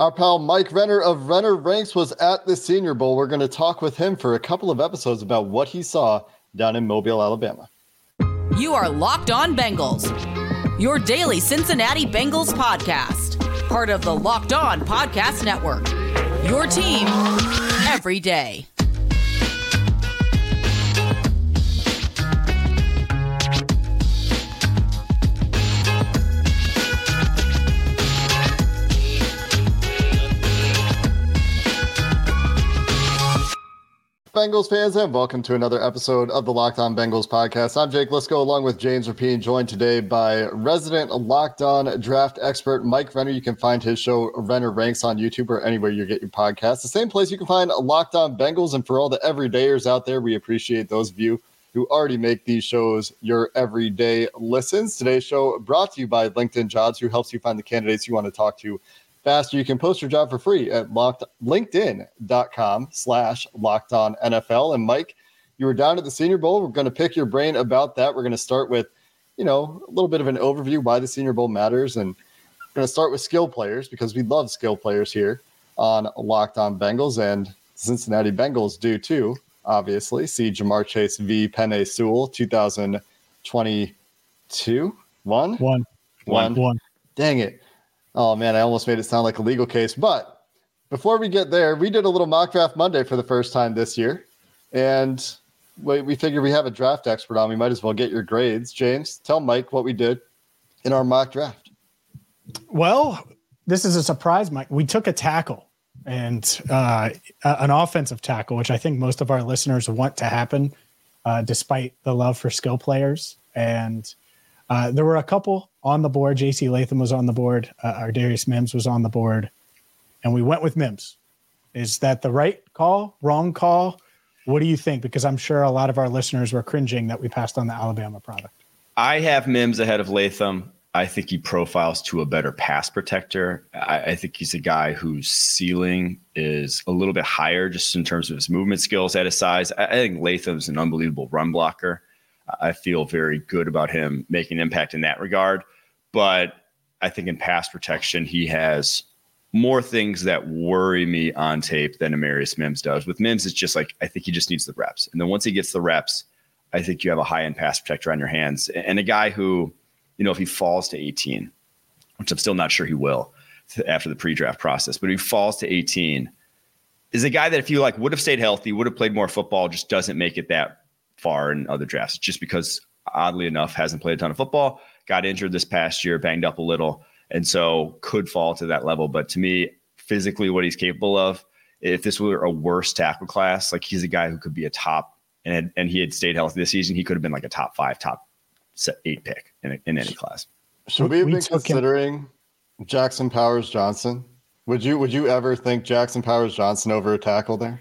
Our pal Mike Renner of Renner Ranks was at the Senior Bowl. We're going to talk with him for a couple of episodes about what he saw down in Mobile, Alabama. You are Locked On Bengals, your daily Cincinnati Bengals podcast, part of the Locked On Podcast Network. Your team every day. Bengals fans, and welcome to another episode of the Locked On Bengals podcast. I'm Jake Liskow, along with James Rapien, joined today by resident Locked On draft expert Mike Renner. You can find his show Renner Ranks on YouTube or anywhere you get your podcasts. The same place you can find Locked On Bengals. And for all the everydayers out there, we appreciate those of you who already make these shows your everyday listens. Today's show brought to you by LinkedIn Jobs, who helps you find the candidates you want to talk to faster. You can post your job for free at locked, linkedin.com slash locked on NFL. And Mike, you were down at the Senior Bowl. We're going to pick your brain about that. We're going to start with, you know, a little bit of an overview why the Senior Bowl matters. And we're going to start with skill players because we love skill players here on Locked On Bengals and Cincinnati Bengals do too, obviously. See Ja'Marr Chase v. Penei Sewell 2022. One? One. One. One. Dang it. Oh man, I almost made it sound like a legal case. But before we get there, we did a little mock draft Monday for the first time this year, and we, we figured we have a draft expert on. We might as well get your grades. James, tell Mike what we did in our mock draft. Well, this is a surprise, Mike. We took a tackle and uh, an offensive tackle, which I think most of our listeners want to happen, uh, despite the love for skill players. And uh, there were a couple on the board. J.C. Latham was on the board. Uh, Amarius Mims was on the board, and we went with Mims. Is that the right call? Wrong call? What do you think? Because I'm sure a lot of our listeners were cringing that we passed on the Alabama product. I have Mims ahead of Latham. I think he profiles to a better pass protector. I, I, think he's a guy whose ceiling is a little bit higher just in terms of his movement skills at his size. I, I think Latham's an unbelievable run blocker. I feel very good about him making an impact in that regard. But I think in pass protection, he has more things that worry me on tape than Amarius Mims does. With Mims, it's just like I think he just needs the reps. And then once he gets the reps, I think you have a high end pass protector on your hands. And a guy who, you know, if he falls to 18, which I'm still not sure he will after the pre draft process, but if he falls to 18, is a guy that if you like would have stayed healthy, would have played more football, just doesn't make it that far in other drafts just because oddly enough hasn't played a ton of football, got injured this past year, banged up a little, and so could fall to that level. But to me, physically, what he's capable of, if this were a worse tackle class, like he's a guy who could be a top, and had, and he had stayed healthy this season, he could have been like a top five, top eight pick in, in any class. Should we have been considering him. Jackson Powers Johnson? Would you would you ever think Jackson Powers Johnson over a tackle there?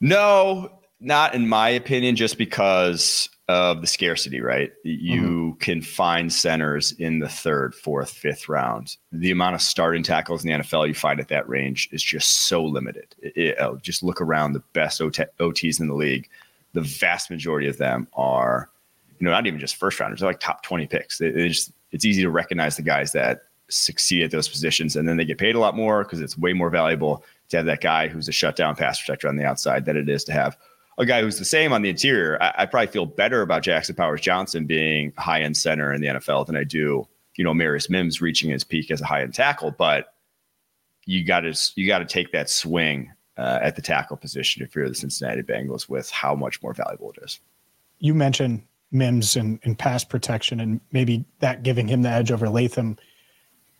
No, not in my opinion, just because of the scarcity, right? You mm-hmm. can find centers in the third, fourth, fifth round. The amount of starting tackles in the NFL you find at that range is just so limited. It, it, oh, just look around the best OT, OTs in the league. The vast majority of them are, you know, not even just first rounders, they're like top 20 picks. It, just, it's easy to recognize the guys that succeed at those positions and then they get paid a lot more because it's way more valuable to have that guy who's a shutdown pass protector on the outside than it is to have a guy who's the same on the interior, I, I probably feel better about Jackson Powers Johnson being high end center in the NFL than I do, you know, Marius Mims reaching his peak as a high end tackle. But you got to you got to take that swing uh, at the tackle position if you're the Cincinnati Bengals with how much more valuable it is. You mentioned Mims and, and pass protection and maybe that giving him the edge over Latham.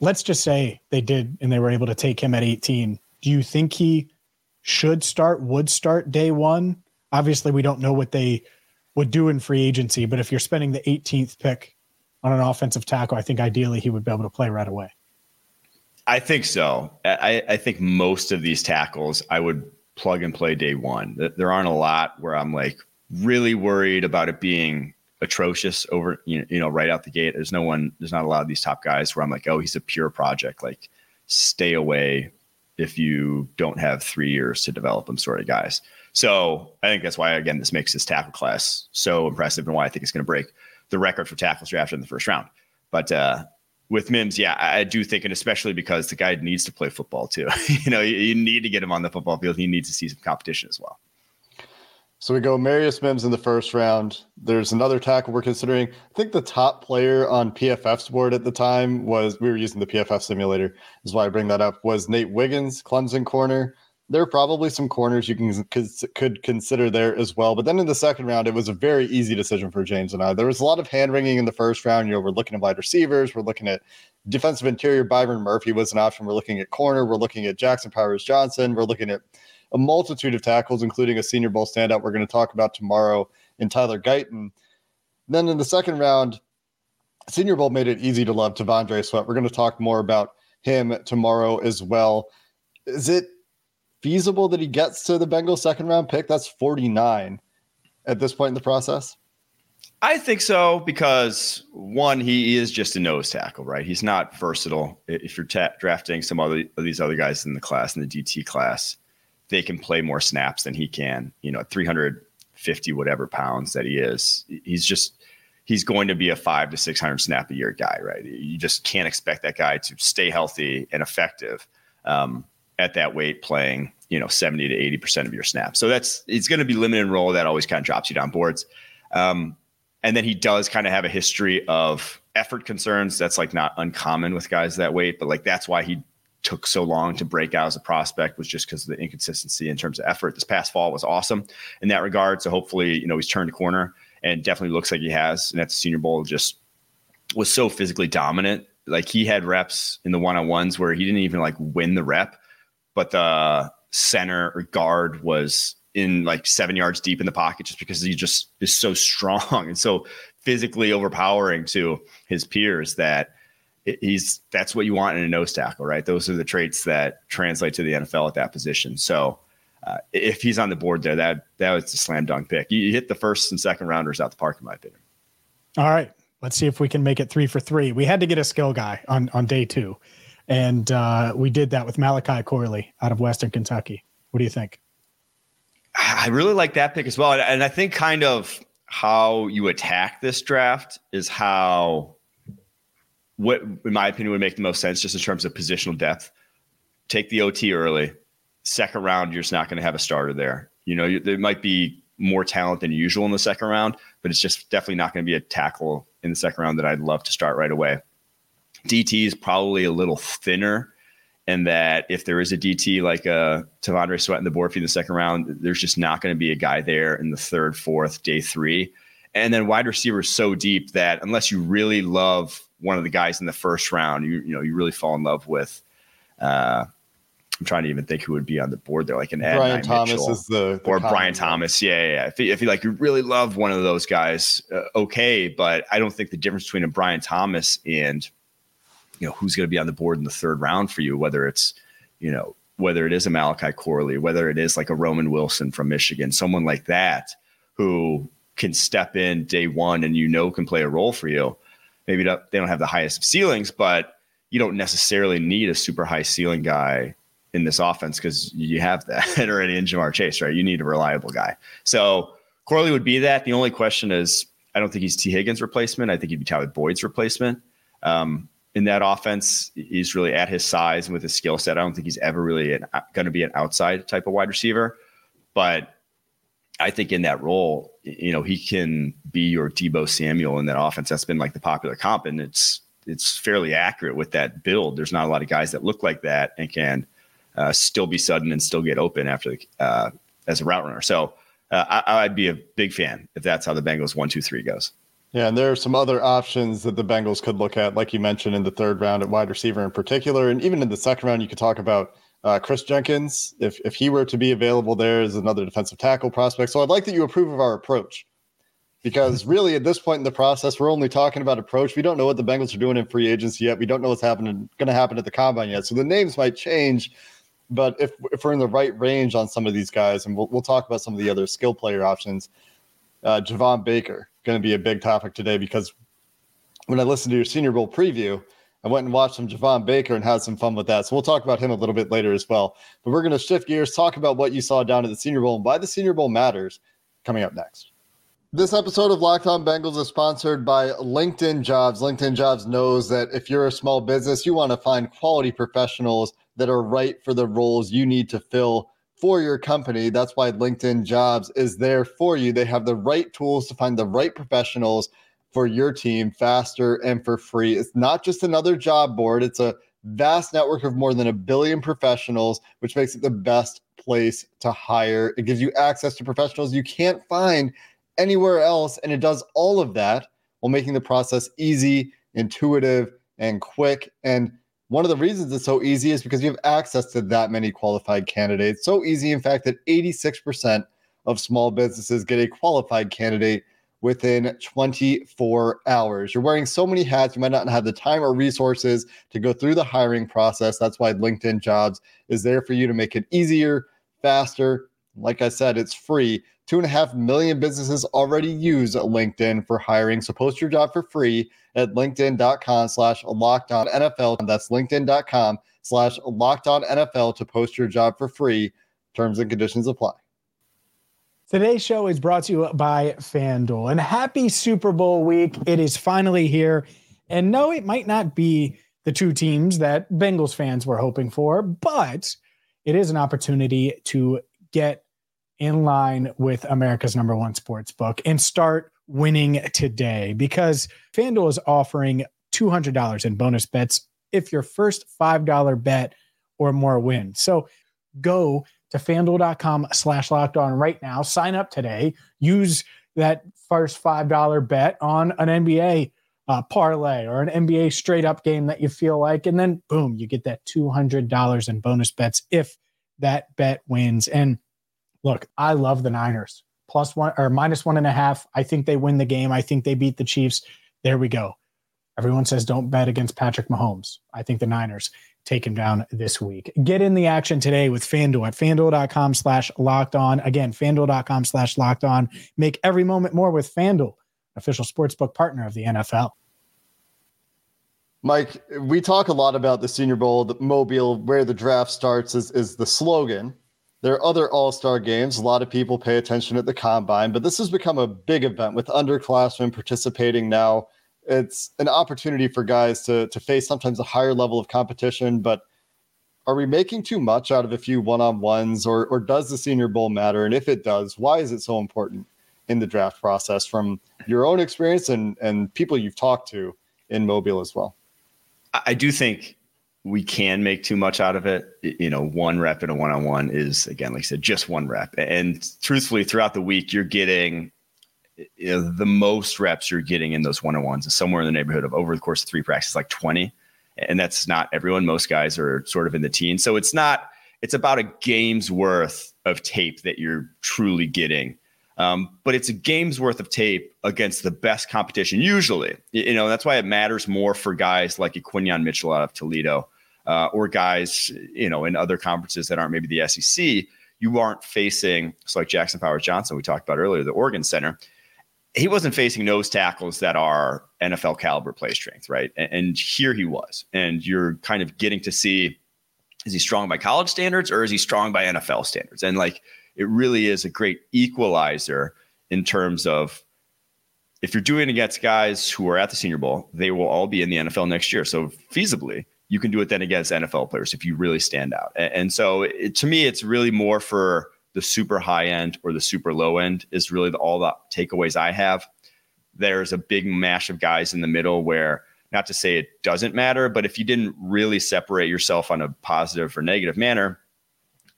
Let's just say they did and they were able to take him at 18. Do you think he should start, would start day one? Obviously, we don't know what they would do in free agency, but if you're spending the 18th pick on an offensive tackle, I think ideally he would be able to play right away. I think so. I, I think most of these tackles, I would plug and play day one. There aren't a lot where I'm like really worried about it being atrocious over you know, you know right out the gate. There's no one. There's not a lot of these top guys where I'm like, oh, he's a pure project. Like, stay away if you don't have three years to develop them, sort of guys. So I think that's why again this makes this tackle class so impressive and why I think it's going to break the record for tackles drafted in the first round. But uh, with Mims, yeah, I do think, and especially because the guy needs to play football too. you know, you, you need to get him on the football field. He needs to see some competition as well. So we go Marius Mims in the first round. There's another tackle we're considering. I think the top player on PFF's board at the time was we were using the PFF simulator. Is why I bring that up. Was Nate Wiggins, Clemson corner. There are probably some corners you can could consider there as well. But then in the second round, it was a very easy decision for James and I. There was a lot of hand wringing in the first round. You know, we're looking at wide receivers, we're looking at defensive interior. Byron Murphy was an option. We're looking at corner. We're looking at Jackson Powers Johnson. We're looking at a multitude of tackles, including a Senior Bowl standout we're going to talk about tomorrow in Tyler Guyton. Then in the second round, Senior Bowl made it easy to love T'Vondre Sweat. We're going to talk more about him tomorrow as well. Is it feasible that he gets to the Bengals second round pick? That's 49 at this point in the process. I think so because one, he is just a nose tackle, right? He's not versatile. If you're ta- drafting some other of these other guys in the class in the DT class, they can play more snaps than he can. You know, 350 whatever pounds that he is, he's just he's going to be a five to 600 snap a year guy, right? You just can't expect that guy to stay healthy and effective um, at that weight playing, you know, 70 to 80 percent of your snaps. So that's it's going to be limited role. That always kind of drops you down boards. Um, and then he does kind of have a history of effort concerns. That's like not uncommon with guys that weight, but like that's why he took so long to break out as a prospect was just because of the inconsistency in terms of effort. This past fall was awesome in that regard. So hopefully, you know, he's turned a corner and definitely looks like he has. And at the Senior Bowl, just was so physically dominant. Like he had reps in the one on ones where he didn't even like win the rep, but the center or guard was in like seven yards deep in the pocket just because he just is so strong and so physically overpowering to his peers that he's that's what you want in a nose tackle, right? Those are the traits that translate to the NFL at that position. So uh, if he's on the board there, that that was a slam dunk pick. You, hit the first and second rounders out the park, in my opinion. All right, let's see if we can make it three for three. We had to get a skill guy on on day two, and uh, we did that with Malachi Corley out of Western Kentucky. What do you think? I really like that pick as well, and I think kind of how you attack this draft is how what, in my opinion, would make the most sense just in terms of positional depth. Take the OT early. Second round, you're just not going to have a starter there. You know, there might be more talent than usual in the second round, but it's just definitely not going to be a tackle in the second round that I'd love to start right away. DT is probably a little thinner, and that if there is a DT like a uh, T'Vondre Sweat in the board feed in the second round, there's just not going to be a guy there in the third, fourth, day three. And then wide receiver is so deep that unless you really love one of the guys in the first round, you you know you really fall in love with. Uh, I'm trying to even think who would be on the board there, like an Brian Thomas Mitchell, is the, the or Brian Thomas. Yeah, yeah. yeah. If, you, if you like, you really love one of those guys, uh, okay. But I don't think the difference between a Brian Thomas and you know who's going to be on the board in the third round for you, whether it's you know whether it is a Malachi Corley, whether it is like a Roman Wilson from Michigan, someone like that who can step in day one and you know can play a role for you maybe they don't have the highest of ceilings, but you don't necessarily need a super high ceiling guy in this offense because you have that already in Ja'Marr Chase, right? You need a reliable guy. So Corley would be that. The only question is, I don't think he's Tee Higgins' replacement. I think he'd be Tyler Boyd's replacement. Um, in that offense, he's really at his size and with his skill set. I don't think he's ever really going to be an outside type of wide receiver, but I think in that role, you know, he can be your Deebo Samuel in that offense. That's been like the popular comp, and it's it's fairly accurate with that build. There's not a lot of guys that look like that and can uh, still be sudden and still get open after the, uh, as a route runner. So uh, I, would be a big fan if that's how the Bengals one two three goes. Yeah, and there are some other options that the Bengals could look at, like you mentioned in the third round at wide receiver in particular, and even in the second round, you could talk about uh, Kris Jenkins, if if he were to be available, there is another defensive tackle prospect. So I'd like that you approve of our approach, because really at this point in the process, we're only talking about approach. We don't know what the Bengals are doing in free agency yet. We don't know what's happening going to happen at the combine yet. So the names might change But if if we're in the right range on some of these guys, and we'll we'll talk about some of the other skill player options, uh, Javon Baker going to be a big topic today because when I listened to your Senior Bowl preview, I went and watched some Javon Baker and had some fun with that. So we'll talk about him a little bit later as well. But we're going to shift gears, talk about what you saw down at the Senior Bowl and why the Senior Bowl matters coming up next. This episode of Locked On Bengals is sponsored by LinkedIn Jobs. LinkedIn Jobs knows that if you're a small business, you want to find quality professionals that are right for the roles you need to fill for your company. That's why LinkedIn Jobs is there for you. They have the right tools to find the right professionals for your team faster and for free. It's not just another job board, it's a vast network of more than a billion professionals, which makes it the best place to hire. It gives you access to professionals you can't find anywhere else. And it does all of that while making the process easy, intuitive, and quick. And one of the reasons it's so easy is because you have access to that many qualified candidates. So easy, in fact, that 86% of small businesses get a qualified candidate within 24 hours. You're wearing so many hats, you might not have the time or resources to go through the hiring process. That's why LinkedIn Jobs is there for you to make it easier, faster. Like I said, it's free. Two and a half million businesses already use LinkedIn for hiring. So post your job for free at LinkedIn.com slash locked on NFL. That's LinkedIn.com slash locked on NFL to post your job for free. Terms and conditions apply. Today's show is brought to you by FanDuel. And happy Super Bowl week. It is finally here. And no, it might not be the two teams that Bengals fans were hoping for, but it is an opportunity to get in line with America's number one sports book and start winning today because FanDuel is offering $200 in bonus bets if your first $5 bet or more wins. So go to fanduel.com slash locked on right now. Sign up today. Use that first $5 bet on an NBA uh, parlay or an NBA straight up game that you feel like. And then boom, you get that $200 in bonus bets if that bet wins. And look, I love the Niners plus one or minus one and a half. I think they win the game. I think they beat the Chiefs. There we go. Everyone says don't bet against Patrick Mahomes. I think the Niners take him down this week. Get in the action today with FanDuel at fanduel.com slash locked on. Again, fanduel.com slash locked on. Make every moment more with FanDuel, official sportsbook partner of the NFL. Mike, we talk a lot about the Senior Bowl, the Mobile, where the draft starts is, is the slogan. There are other all star games. A lot of people pay attention at the combine, but this has become a big event with underclassmen participating now it's an opportunity for guys to to face sometimes a higher level of competition. But are we making too much out of a few one on ones, or or does the Senior Bowl matter? And if it does, why is it so important in the draft process from your own experience and and people you've talked to in Mobile as well? I do think we can make too much out of it. You know, one rep in a one on one is, again, like I said, just one rep. And truthfully, throughout the week, you're getting you know, the most reps you're getting in those one on ones is somewhere in the neighborhood of over the course of three practices, like 20. And that's not everyone. Most guys are sort of in the teens. So it's not, it's about a game's worth of tape that you're truly getting. Um, but it's a game's worth of tape against the best competition, usually. You know, that's why it matters more for guys like Quinyon Mitchell out of Toledo uh, or guys, you know, in other conferences that aren't maybe the SEC. You aren't facing, so like Jackson Powers Johnson, we talked about earlier, the Oregon Center he wasn't facing nose tackles that are NFL caliber play strength, right? And, and, here he was. And you're kind of getting to see is he strong by college standards or is he strong by NFL standards? And like it really is a great equalizer in terms of if you're doing against guys who are at the Senior Bowl, they will all be in the NFL next year. So feasibly, you can do it then against NFL players if you really stand out. And, so it, to me, it's really more for the super high end or the super low end is really the, all the takeaways I have. There's a big mash of guys in the middle where, not to say it doesn't matter, but if you didn't really separate yourself on a positive or negative manner,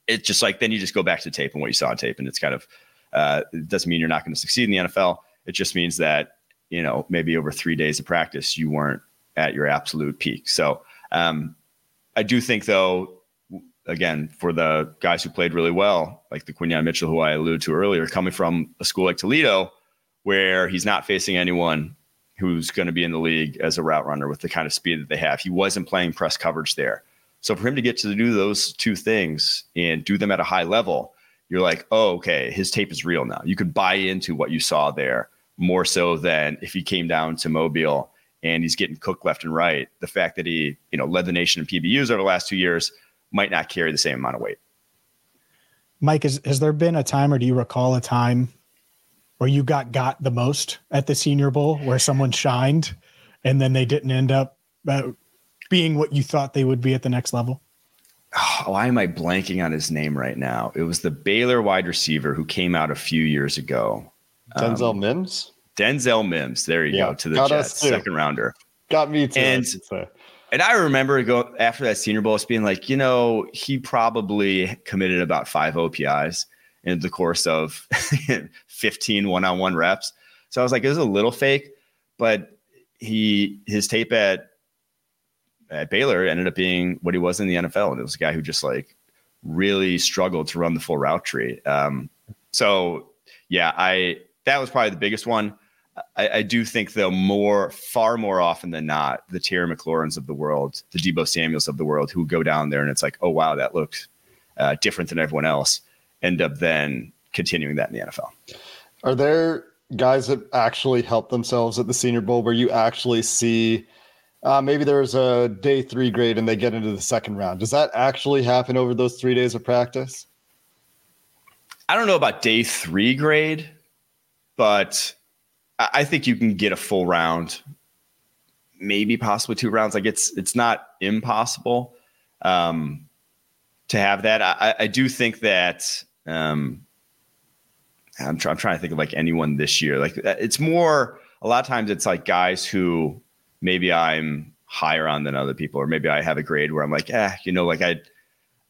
it's just like then you just go back to tape and what you saw on tape, and it's kind of uh, it doesn't mean you're not going to succeed in the NFL. It just means that you know maybe over three days of practice you weren't at your absolute peak. So um, I do think though again, for the guys who played really well, like the Quinyon Mitchell, who I alluded to earlier, coming from a school like Toledo, where he's not facing anyone who's going to be in the league as a route runner with the kind of speed that they have. He wasn't playing press coverage there. So for him to get to do those two things and do them at a high level, you're like, oh, okay, his tape is real now. You could buy into what you saw there more so than if he came down to Mobile and he's getting cooked left and right. The fact that he, you know, led the nation in PBUs over the last two years might not carry the same amount of weight. Mike, is, has there been a time, or do you recall a time where you got got the most at the Senior Bowl, where someone shined, and then they didn't end up uh, being what you thought they would be at the next level? Oh, why am I blanking on his name right now? It was the Baylor wide receiver who came out a few years ago. Denzel um, Mims. Denzel Mims. There you yeah, go to the Jets, second rounder. Got me too. And, and I remember go after that Senior Bowl, being like, you know, he probably committed about five OPIs in the course of 15 one-on-one reps. So I was like, it was a little fake, but he his tape at at Baylor ended up being what he was in the NFL, and it was a guy who just like really struggled to run the full route tree. Um, so yeah, I that was probably the biggest one. I, I, do think though more far more often than not the Terry McLaurins of the world, the Deebo Samuels of the world, who go down there and it's like, oh wow, that looks uh, different than everyone else, end up then continuing that in the NFL. Are there guys that actually help themselves at the Senior Bowl where you actually see? Uh, maybe there's a day three grade and they get into the second round. Does that actually happen over those three days of practice? I don't know about day three grade, but I think you can get a full round, maybe possibly two rounds. Like it's it's not impossible um, to have that. I, I do think that um, I'm, I'm trying to think of like anyone this year. Like uh, it's more a lot of times it's like guys who maybe I'm higher on than other people, or maybe I have a grade where I'm like, eh, you know, like I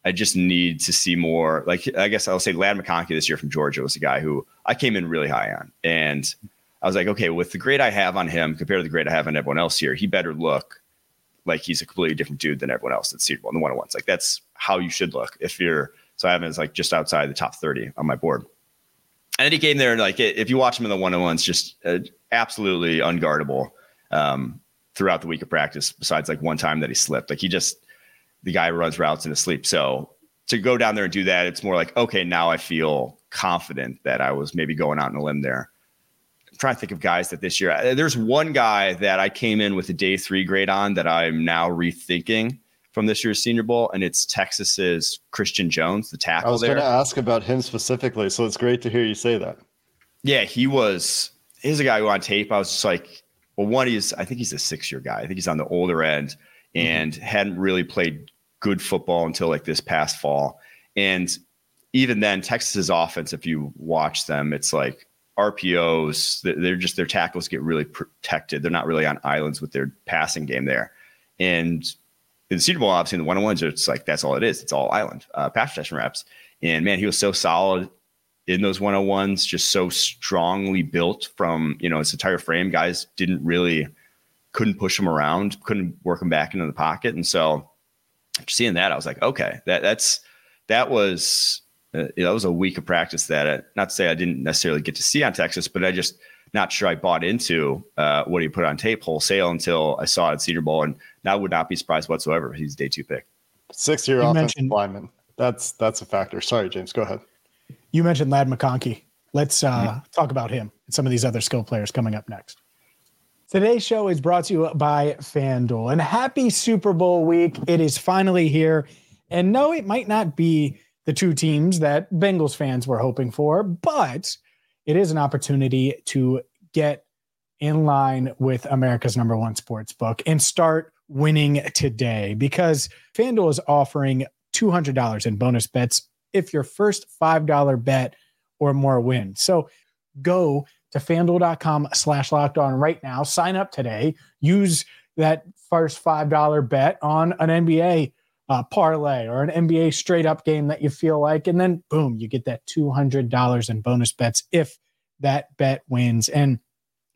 I just need to see more. Like I guess I'll say Ladd McConkey this year from Georgia was a guy who I came in really high on, and I was like, okay, with the grade I have on him compared to the grade I have on everyone else here, he better look like he's a completely different dude than everyone else that's Bowl in the one on ones. Like that's how you should look if you're. So I have him as like just outside the top thirty on my board. And then he came there and like if you watch him in the one on ones, just uh, absolutely unguardable um, throughout the week of practice. Besides like one time that he slipped, like he just the guy runs routes in his sleep. So to go down there and do that, it's more like okay, now I feel confident that I was maybe going out on a limb there trying to think of guys that this year. Uh, there's one guy that I came in with a day three grade on that I'm now rethinking from this year's Senior Bowl, and it's Texas's Christian Jones, the tackle. I was going to ask about him specifically, so it's great to hear you say that. Yeah, he was. He's a guy who on tape I was just like, well, one he's I think he's a six year guy. I think he's on the older end mm-hmm. and mm-hmm. hadn't really played good football until like this past fall. And even then, Texas's offense, if you watch them, it's like RPOs, they're just their tackles get really protected. They're not really on islands with their passing game there. And in the Senior Bowl, obviously, in the one on ones, it's like that's all it is. It's all island uh, pass protection reps. And man, he was so solid in those one on ones, just so strongly built from you know his entire frame. Guys didn't really couldn't push him around, couldn't work him back into the pocket, and so seeing that, I was like, okay, that that's that was uh, that was a week of practice that uh, not to say I didn't necessarily get to see on Texas, but I just not sure I bought into uh, what he put on tape wholesale until I saw it at Senior Bowl, and now would not be surprised whatsoever. He's day two pick, six year offensive lineman. That's that's a factor. Sorry, James. Go ahead. You mentioned Ladd McConkey. Let's uh, mm-hmm. talk about him and some of these other skill players coming up next. Today's show is brought to you by FanDuel. And happy Super Bowl week. It is finally here. And no, it might not be the two teams that Bengals fans were hoping for, but it is an opportunity to get in line with America's number one sports book and start winning today because FanDuel is offering $200 in bonus bets if your first $5 bet or more wins. So go to fanduel.com slash locked on right now. Sign up today. Use that first $5 bet on an NBA uh, parlay or an NBA straight up game that you feel like. And then boom, you get that $200 in bonus bets if that bet wins. And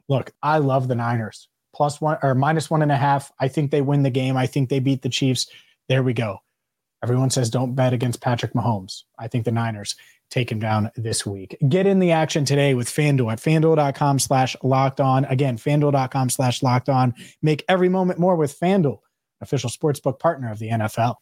look, I love the Niners plus one or minus one and a half. I think they win the game. I think they beat the Chiefs. There we go. Everyone says don't bet against Patrick Mahomes. I think the Niners take him down this week. Get in the action today with FanDuel at fanduel.com slash locked on. Again, fanduel.com slash locked on. Make every moment more with FanDuel, official sportsbook partner of the NFL.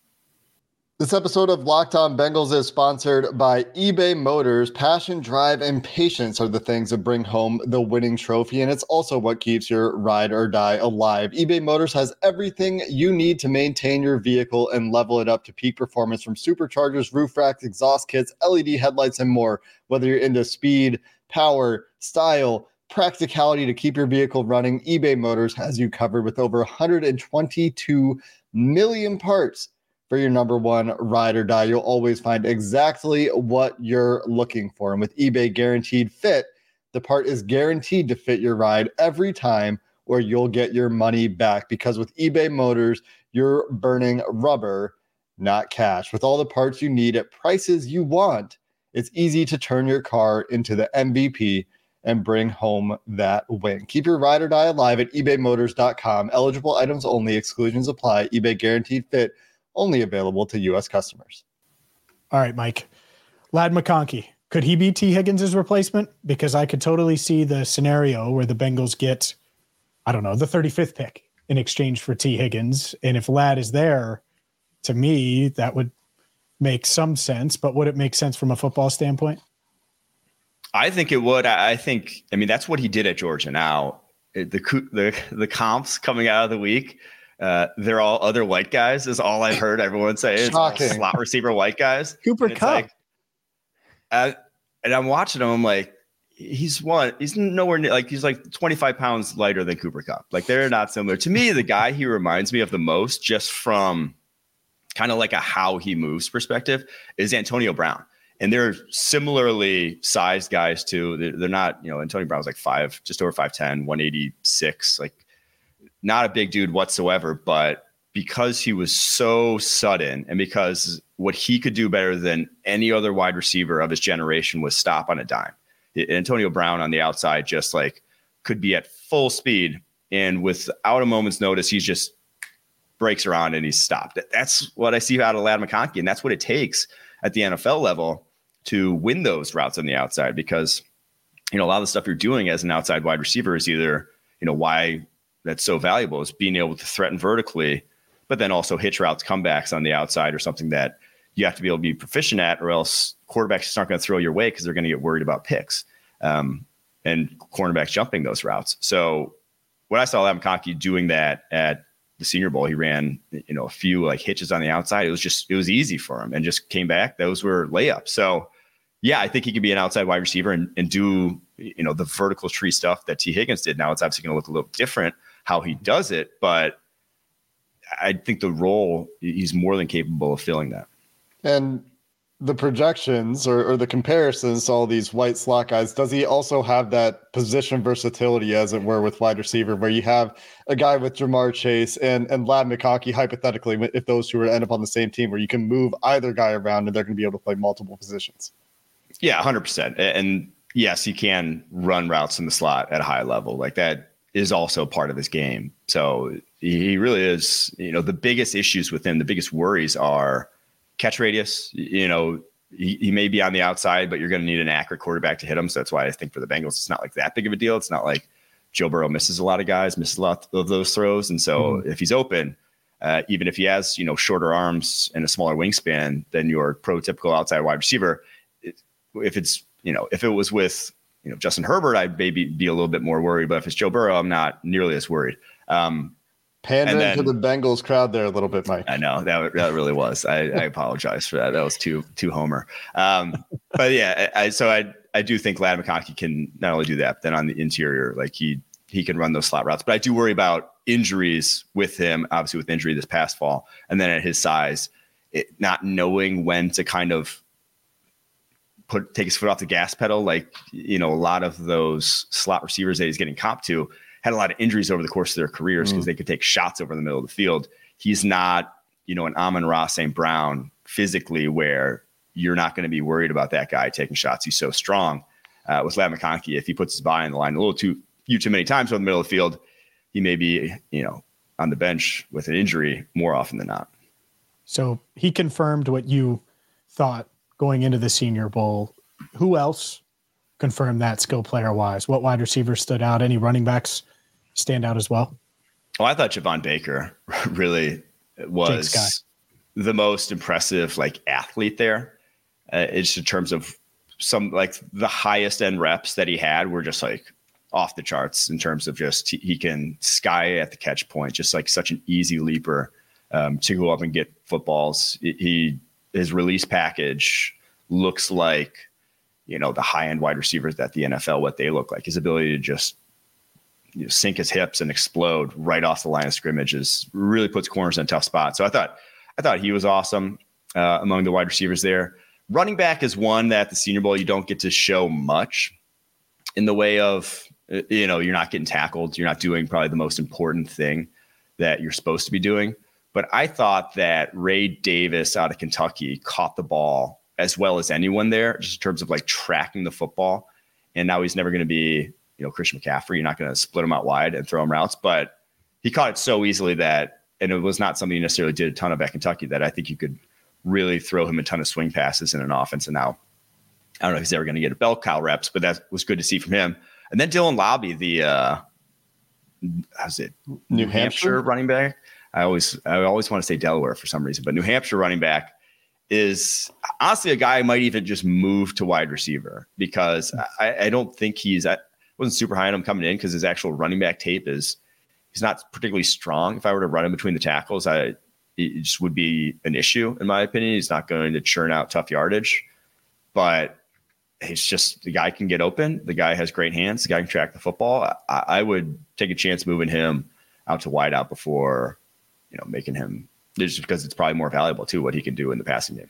This episode of Locked On Bengals is sponsored by eBay Motors. Passion, drive, and patience are the things that bring home the winning trophy, and it's also what keeps your ride or die alive. eBay Motors has everything you need to maintain your vehicle and level it up to peak performance from superchargers, roof racks, exhaust kits, LED headlights, and more. Whether you're into speed, power, style, practicality to keep your vehicle running, eBay Motors has you covered with over 122 million parts for your number one ride or die. You'll always find exactly what you're looking for. And with eBay Guaranteed Fit, the part is guaranteed to fit your ride every time, or you'll get your money back. Because with eBay Motors, you're burning rubber, not cash. With all the parts you need at prices you want, it's easy to turn your car into the MVP and bring home that win. Keep your ride or die alive at ebaymotors.com. Eligible items only, exclusions apply. eBay Guaranteed Fit only available to U.S. customers. All right, Mike. Ladd McConkey. Could he be Tee Higgins' replacement? Because I could totally see the scenario where the Bengals get, I don't know, the 35th pick in exchange for Tee Higgins. And if Ladd is there, to me, that would make some sense. But would it make sense from a football standpoint? I think it would. I think, I mean, that's what he did at Georgia. Now, the the the comps coming out of the week uh, they're all other white guys. Is all I've heard everyone say. It's slot receiver white guys. Cooper Kupp. Like, uh, and I'm watching him. I'm like, he's one. He's nowhere near like he's like 25 pounds lighter than Cooper Kupp. Like they're not similar. To me, the guy he reminds me of the most, just from kind of like a how he moves perspective, is Antonio Brown. And they're similarly sized guys too. They're, they're not, you know, Antonio Brown's like five, just over 5'10, 186. Like not a big dude whatsoever, but because he was so sudden and because what he could do better than any other wide receiver of his generation was stop on a dime. Antonio Brown on the outside just like could be at full speed and without a moment's notice, he's just breaks around and he's stopped. That's what I see out of Ladd McConkey, and that's what it takes at the NFL level to win those routes on the outside because you know a lot of the stuff you're doing as an outside wide receiver is either you know why that's so valuable is being able to threaten vertically, but then also hitch routes, comebacks on the outside, or something that you have to be able to be proficient at, or else quarterbacks just aren't going to throw your way because they're going to get worried about picks um, and cornerbacks jumping those routes. So when I saw McConkey doing that at the Senior Bowl, he ran you know a few like hitches on the outside. It was just it was easy for him and just came back. Those were layups. So yeah, I think he could be an outside wide receiver and, and do you know the vertical tree stuff that Tee Higgins did. Now it's obviously going to look a little different how he mm-hmm. does it, but I think the role he's more than capable of filling that. And the projections or, or, the comparisons to all these white slot guys, does he also have that position versatility, as it were, with wide receiver, where you have a guy with Ja'Marr Chase and, and Ladd McConkey, hypothetically, if those two were to end up on the same team, where you can move either guy around and they're going to be able to play multiple positions? Yeah, 100%. And yes, he can run routes in the slot at a high level. Like that is also part of his game. So he really is, you know, the biggest issues with him, the biggest worries are catch radius. You know, he, he may be on the outside, but you're going to need an accurate quarterback to hit him. So that's why I think for the Bengals, it's not like that big of a deal. It's not like Joe Burrow misses a lot of guys, misses a lot of those throws. And so mm-hmm. if he's open, uh, even if he has, you know, shorter arms and a smaller wingspan than your prototypical outside wide receiver, if it's, you know, if it was with you know Justin Herbert, I'd maybe be a little bit more worried. But if it's Joe Burrow, I'm not nearly as worried. Um, Pandering then, to the Bengals crowd there a little bit, Mike. I know that that really was. I, I apologize for that. That was too too homer. Um, but yeah, I, so I I do think Ladd McConkey can not only do that, but then on the interior, like he he can run those slot routes. But I do worry about injuries with him. Obviously, with injury this past fall, and then at his size, it, not knowing when to kind of put take his foot off the gas pedal. Like you know, a lot of those slot receivers that he's getting comp to had a lot of injuries over the course of their careers because mm. they could take shots over the middle of the field. He's not, you know, an Amon-Ra St. Brown physically where you're not going to be worried about that guy taking shots. He's so strong. Uh, with Ladd McConkey, if he puts his body in the line a little too few too many times over the middle of the field, he may be, you know, on the bench with an injury more often than not. So he confirmed what you thought going into the Senior Bowl. Who else confirmed that skill player wise? What wide receivers stood out? Any running backs stand out as well? Well, I thought Javon Baker really was. the most impressive like athlete there. Uh, it's in terms of some like the highest end reps that he had were just like off the charts in terms of just he, he can sky at the catch point, just like such an easy leaper um, to go up and get footballs. He his release package looks like you know the high end wide receivers that the NFL what they look like. His ability to just you know, sink his hips and explode right off the line of scrimmage is really puts corners in tough spot. So I thought I thought he was awesome uh, among the wide receivers there. Running back is one that the Senior Bowl you don't get to show much in the way of uh, you know you're not getting tackled, you're not doing probably the most important thing that you're supposed to be doing. But I thought that Ray Davis out of Kentucky caught the ball as well as anyone there, just in terms of like tracking the football. And now he's never going to be, you know, Christian McCaffrey. You're not going to split him out wide and throw him routes, but he caught it so easily that, and it was not something he necessarily did a ton of at Kentucky that I think you could really throw him a ton of swing passes in an offense. And now I don't know if he's ever going to get a bell cow reps, but that was good to see from him. And then Dylan Laube, the uh, how's it New Hampshire running back. I always I always want to say Delaware for some reason, but New Hampshire running back is honestly a guy I might even just move to wide receiver because hmm. I, I don't think he's I wasn't super high on him coming in because his actual running back tape is he's not particularly strong. If I were to run him between the tackles, I it just would be an issue in my opinion. He's not going to churn out tough yardage, but he's just the guy can get open. The guy has great hands. The guy can track the football. I, I would take a chance moving him out to wide out before you know making him just because it's probably more valuable too what he can do in the passing game.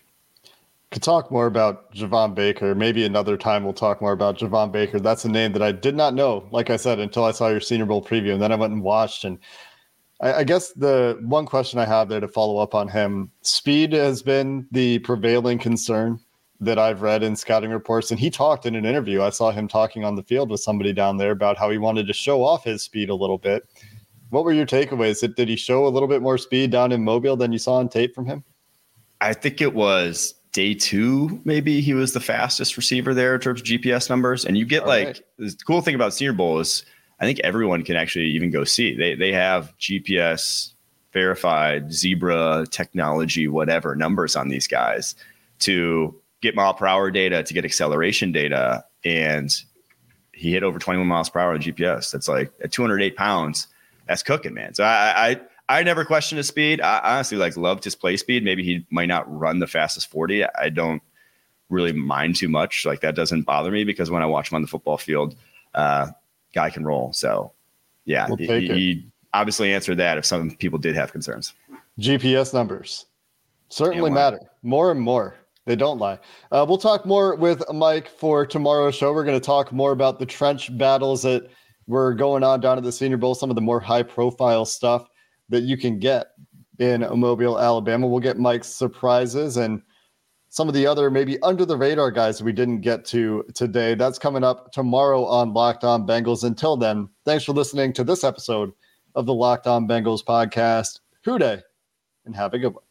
Could talk more about Javon Baker. Maybe another time we'll talk more about Javon Baker. That's a name that I did not know, like I said, until I saw your Senior Bowl preview, and then I went and watched. And I, I guess the one question I have there to follow up on him: speed has been the prevailing concern that I've read in scouting reports. And he talked in an interview. I saw him talking on the field with somebody down there about how he wanted to show off his speed a little bit. What were your takeaways? Did, did he show a little bit more speed down in Mobile than you saw on tape from him? I think it was day two, maybe he was the fastest receiver there in terms of GPS numbers. And you get All like right. the cool thing about Senior Bowl is I think everyone can actually even go see. They they have GPS verified zebra technology, whatever numbers on these guys to get mile per hour data, to get acceleration data. And he hit over 21 miles per hour on GPS. That's like at 208 pounds that's cooking, man. So I, I, I never question his speed. I honestly like loved his play speed. Maybe he might not run the fastest 40. I don't really mind too much. Like that doesn't bother me because when I watch him on the football field, uh, guy can roll. So yeah, we'll he, he obviously answered that if some people did have concerns. GPS numbers certainly matter more and more. They don't lie. Uh, we'll talk more with Mike for tomorrow's show. We're going to talk more about the trench battles that we're going on down to the Senior Bowl, some of the more high profile stuff that you can get in Mobile, Alabama. We'll get Mike's surprises and some of the other maybe under the radar guys we didn't get to today. That's coming up tomorrow on Locked On Bengals. Until then, thanks for listening to this episode of the Locked On Bengals podcast. Who Dey, and have a good one.